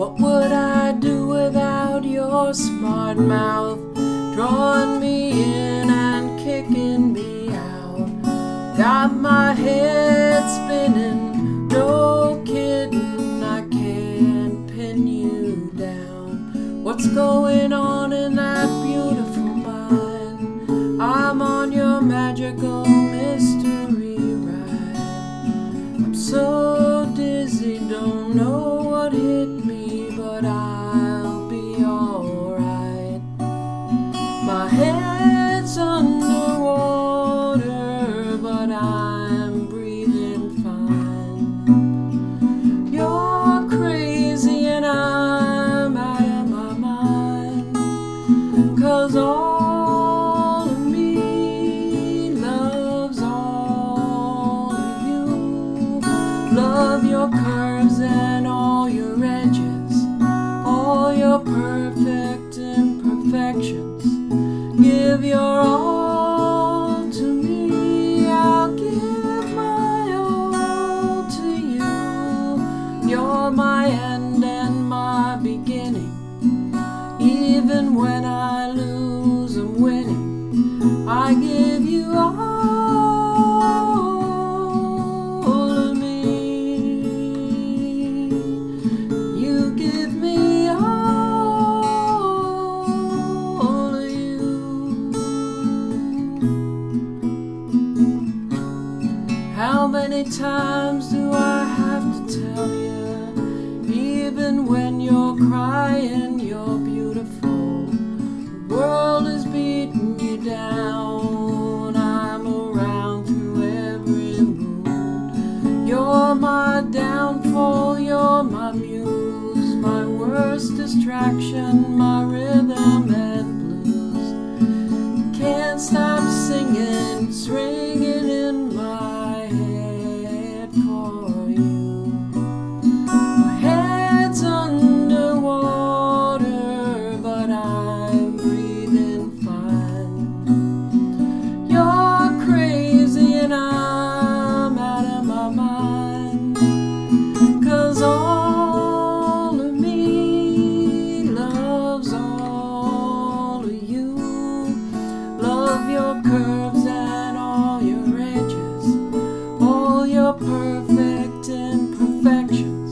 What would I do without your smart mouth drawing me in and kicking me out? Got my head spinning, no kidding, I can't pin you down. What's going on in that beautiful mind? I'm on your magical mystery ride. I'm so dizzy, don't know end and my beginning. Even when I lose, I'm winning. I give you all of me. You give me all of you. How many times do I have to tell you? Even when you're crying, you're beautiful. The world is beating you down. I'm around through every mood. You're my downfall, you're my muse, my worst distraction, my rhythm curves and all your edges, all your perfect imperfections.